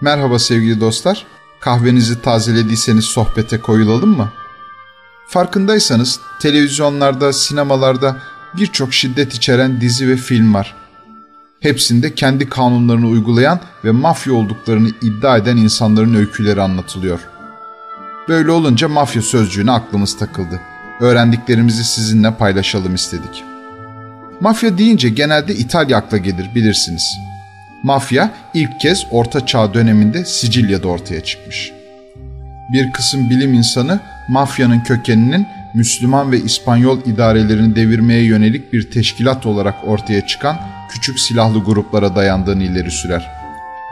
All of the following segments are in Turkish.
Merhaba sevgili dostlar. Kahvenizi tazelediyseniz sohbete koyulalım mı? Farkındaysanız televizyonlarda, sinemalarda birçok şiddet içeren dizi ve film var. Hepsinde kendi kanunlarını uygulayan ve mafya olduklarını iddia eden insanların öyküleri anlatılıyor. Böyle olunca mafya sözcüğüne aklımız takıldı. Öğrendiklerimizi sizinle paylaşalım istedik. Mafya deyince genelde İtalya akla gelir bilirsiniz. Mafya ilk kez Orta Çağ döneminde Sicilya'da ortaya çıkmış. Bir kısım bilim insanı mafyanın kökeninin Müslüman ve İspanyol idarelerini devirmeye yönelik bir teşkilat olarak ortaya çıkan küçük silahlı gruplara dayandığını ileri sürer.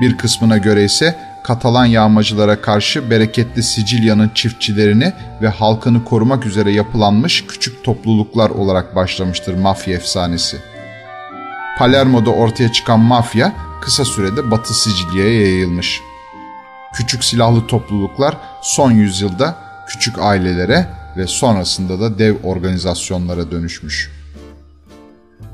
Bir kısmına göre ise Katalan yağmacılara karşı bereketli Sicilya'nın çiftçilerini ve halkını korumak üzere yapılanmış küçük topluluklar olarak başlamıştır mafya efsanesi. Palermo'da ortaya çıkan mafya kısa sürede Batı Sicilya'ya yayılmış. Küçük silahlı topluluklar son yüzyılda küçük ailelere ve sonrasında da dev organizasyonlara dönüşmüş.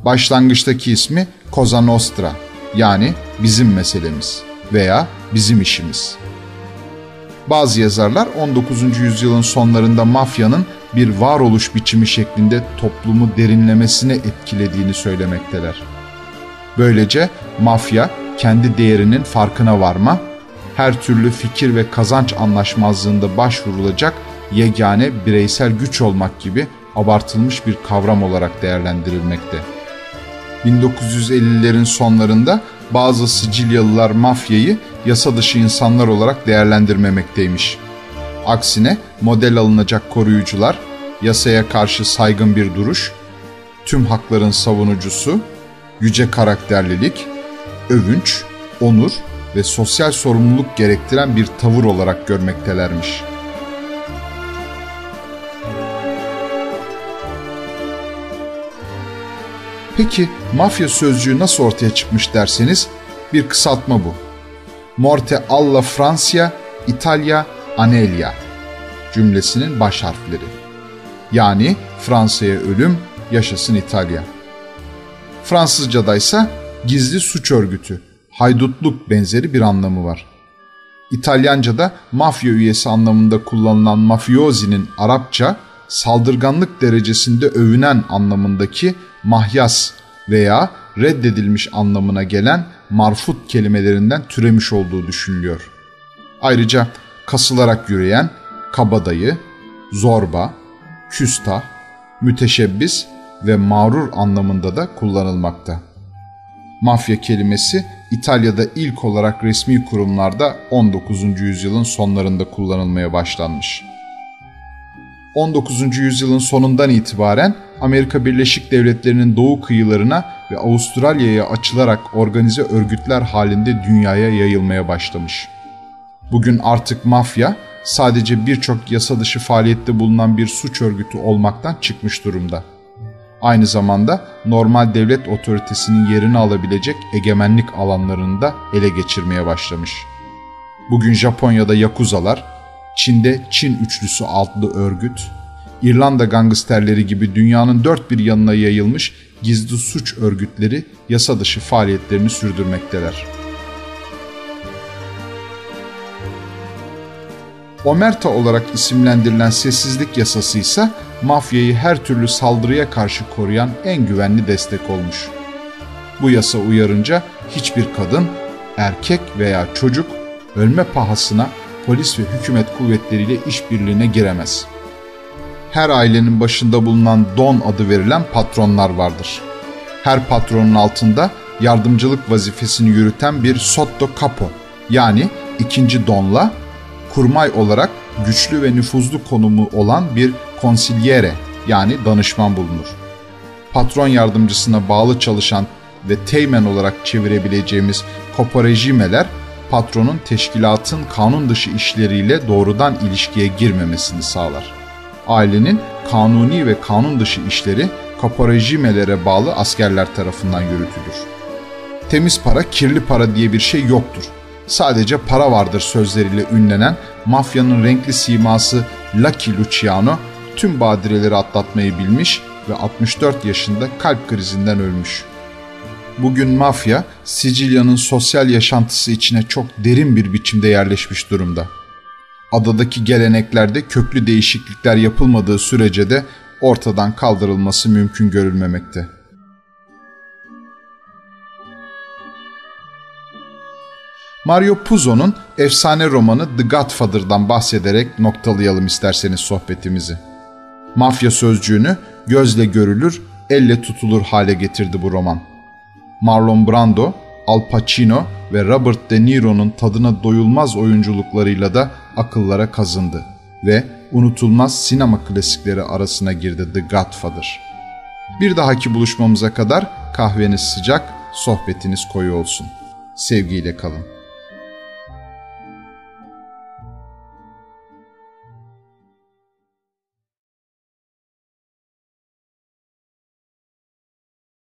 Başlangıçtaki ismi Cosa Nostra yani bizim meselemiz veya bizim işimiz. Bazı yazarlar 19. yüzyılın sonlarında mafyanın bir varoluş biçimi şeklinde toplumu derinlemesine etkilediğini söylemekteler. Böylece mafya kendi değerinin farkına varma, her türlü fikir ve kazanç anlaşmazlığında başvurulacak yegane bireysel güç olmak gibi abartılmış bir kavram olarak değerlendirilmekte. 1950'lerin sonlarında bazı Sicilyalılar mafyayı yasa dışı insanlar olarak değerlendirmemekteymiş. Aksine model alınacak koruyucular, yasaya karşı saygın bir duruş, tüm hakların savunucusu, yüce karakterlilik, övünç, onur ve sosyal sorumluluk gerektiren bir tavır olarak görmektelermiş. Peki mafya sözcüğü nasıl ortaya çıkmış derseniz bir kısaltma bu. Morte alla Francia, Italia, Anelia cümlesinin baş harfleri. Yani Fransa'ya ölüm, yaşasın İtalya. Fransızca'da ise gizli suç örgütü, haydutluk benzeri bir anlamı var. İtalyanca'da mafya üyesi anlamında kullanılan mafiozi'nin Arapça saldırganlık derecesinde övünen anlamındaki mahyas veya reddedilmiş anlamına gelen marfut kelimelerinden türemiş olduğu düşünülüyor. Ayrıca kasılarak yürüyen, kabadayı, zorba, küstah, müteşebbis ve mağrur anlamında da kullanılmakta. Mafya kelimesi İtalya'da ilk olarak resmi kurumlarda 19. yüzyılın sonlarında kullanılmaya başlanmış. 19. yüzyılın sonundan itibaren Amerika Birleşik Devletleri'nin doğu kıyılarına ve Avustralya'ya açılarak organize örgütler halinde dünyaya yayılmaya başlamış. Bugün artık mafya sadece birçok yasa dışı faaliyette bulunan bir suç örgütü olmaktan çıkmış durumda. Aynı zamanda normal devlet otoritesinin yerini alabilecek egemenlik alanlarını da ele geçirmeye başlamış. Bugün Japonya'da Yakuzalar, Çin'de Çin Üçlüsü adlı örgüt, İrlanda gangsterleri gibi dünyanın dört bir yanına yayılmış gizli suç örgütleri yasa dışı faaliyetlerini sürdürmekteler. Omerta olarak isimlendirilen sessizlik yasası ise mafyayı her türlü saldırıya karşı koruyan en güvenli destek olmuş. Bu yasa uyarınca hiçbir kadın, erkek veya çocuk ölme pahasına polis ve hükümet kuvvetleriyle işbirliğine giremez. Her ailenin başında bulunan don adı verilen patronlar vardır. Her patronun altında yardımcılık vazifesini yürüten bir sotto capo yani ikinci donla kurmay olarak güçlü ve nüfuzlu konumu olan bir consigliere yani danışman bulunur. Patron yardımcısına bağlı çalışan ve teğmen olarak çevirebileceğimiz koparejimeler patronun teşkilatın kanun dışı işleriyle doğrudan ilişkiye girmemesini sağlar. Ailenin kanuni ve kanun dışı işleri kaporejimelere bağlı askerler tarafından yürütülür. Temiz para, kirli para diye bir şey yoktur. Sadece para vardır sözleriyle ünlenen mafyanın renkli siması Lucky Luciano tüm badireleri atlatmayı bilmiş ve 64 yaşında kalp krizinden ölmüş. bugün mafya Sicilya'nın sosyal yaşantısı içine çok derin bir biçimde yerleşmiş durumda. Adadaki geleneklerde köklü değişiklikler yapılmadığı sürece de ortadan kaldırılması mümkün görülmemekte. Mario Puzo'nun efsane romanı The Godfather'dan bahsederek noktalayalım isterseniz sohbetimizi. Mafya sözcüğünü gözle görülür, elle tutulur hale getirdi bu roman. Marlon Brando, Al Pacino ve Robert De Niro'nun tadına doyulmaz oyunculuklarıyla da akıllara kazındı ve unutulmaz sinema klasikleri arasına girdi The Godfather. Bir dahaki buluşmamıza kadar kahveniz sıcak, sohbetiniz koyu olsun. Sevgiyle kalın.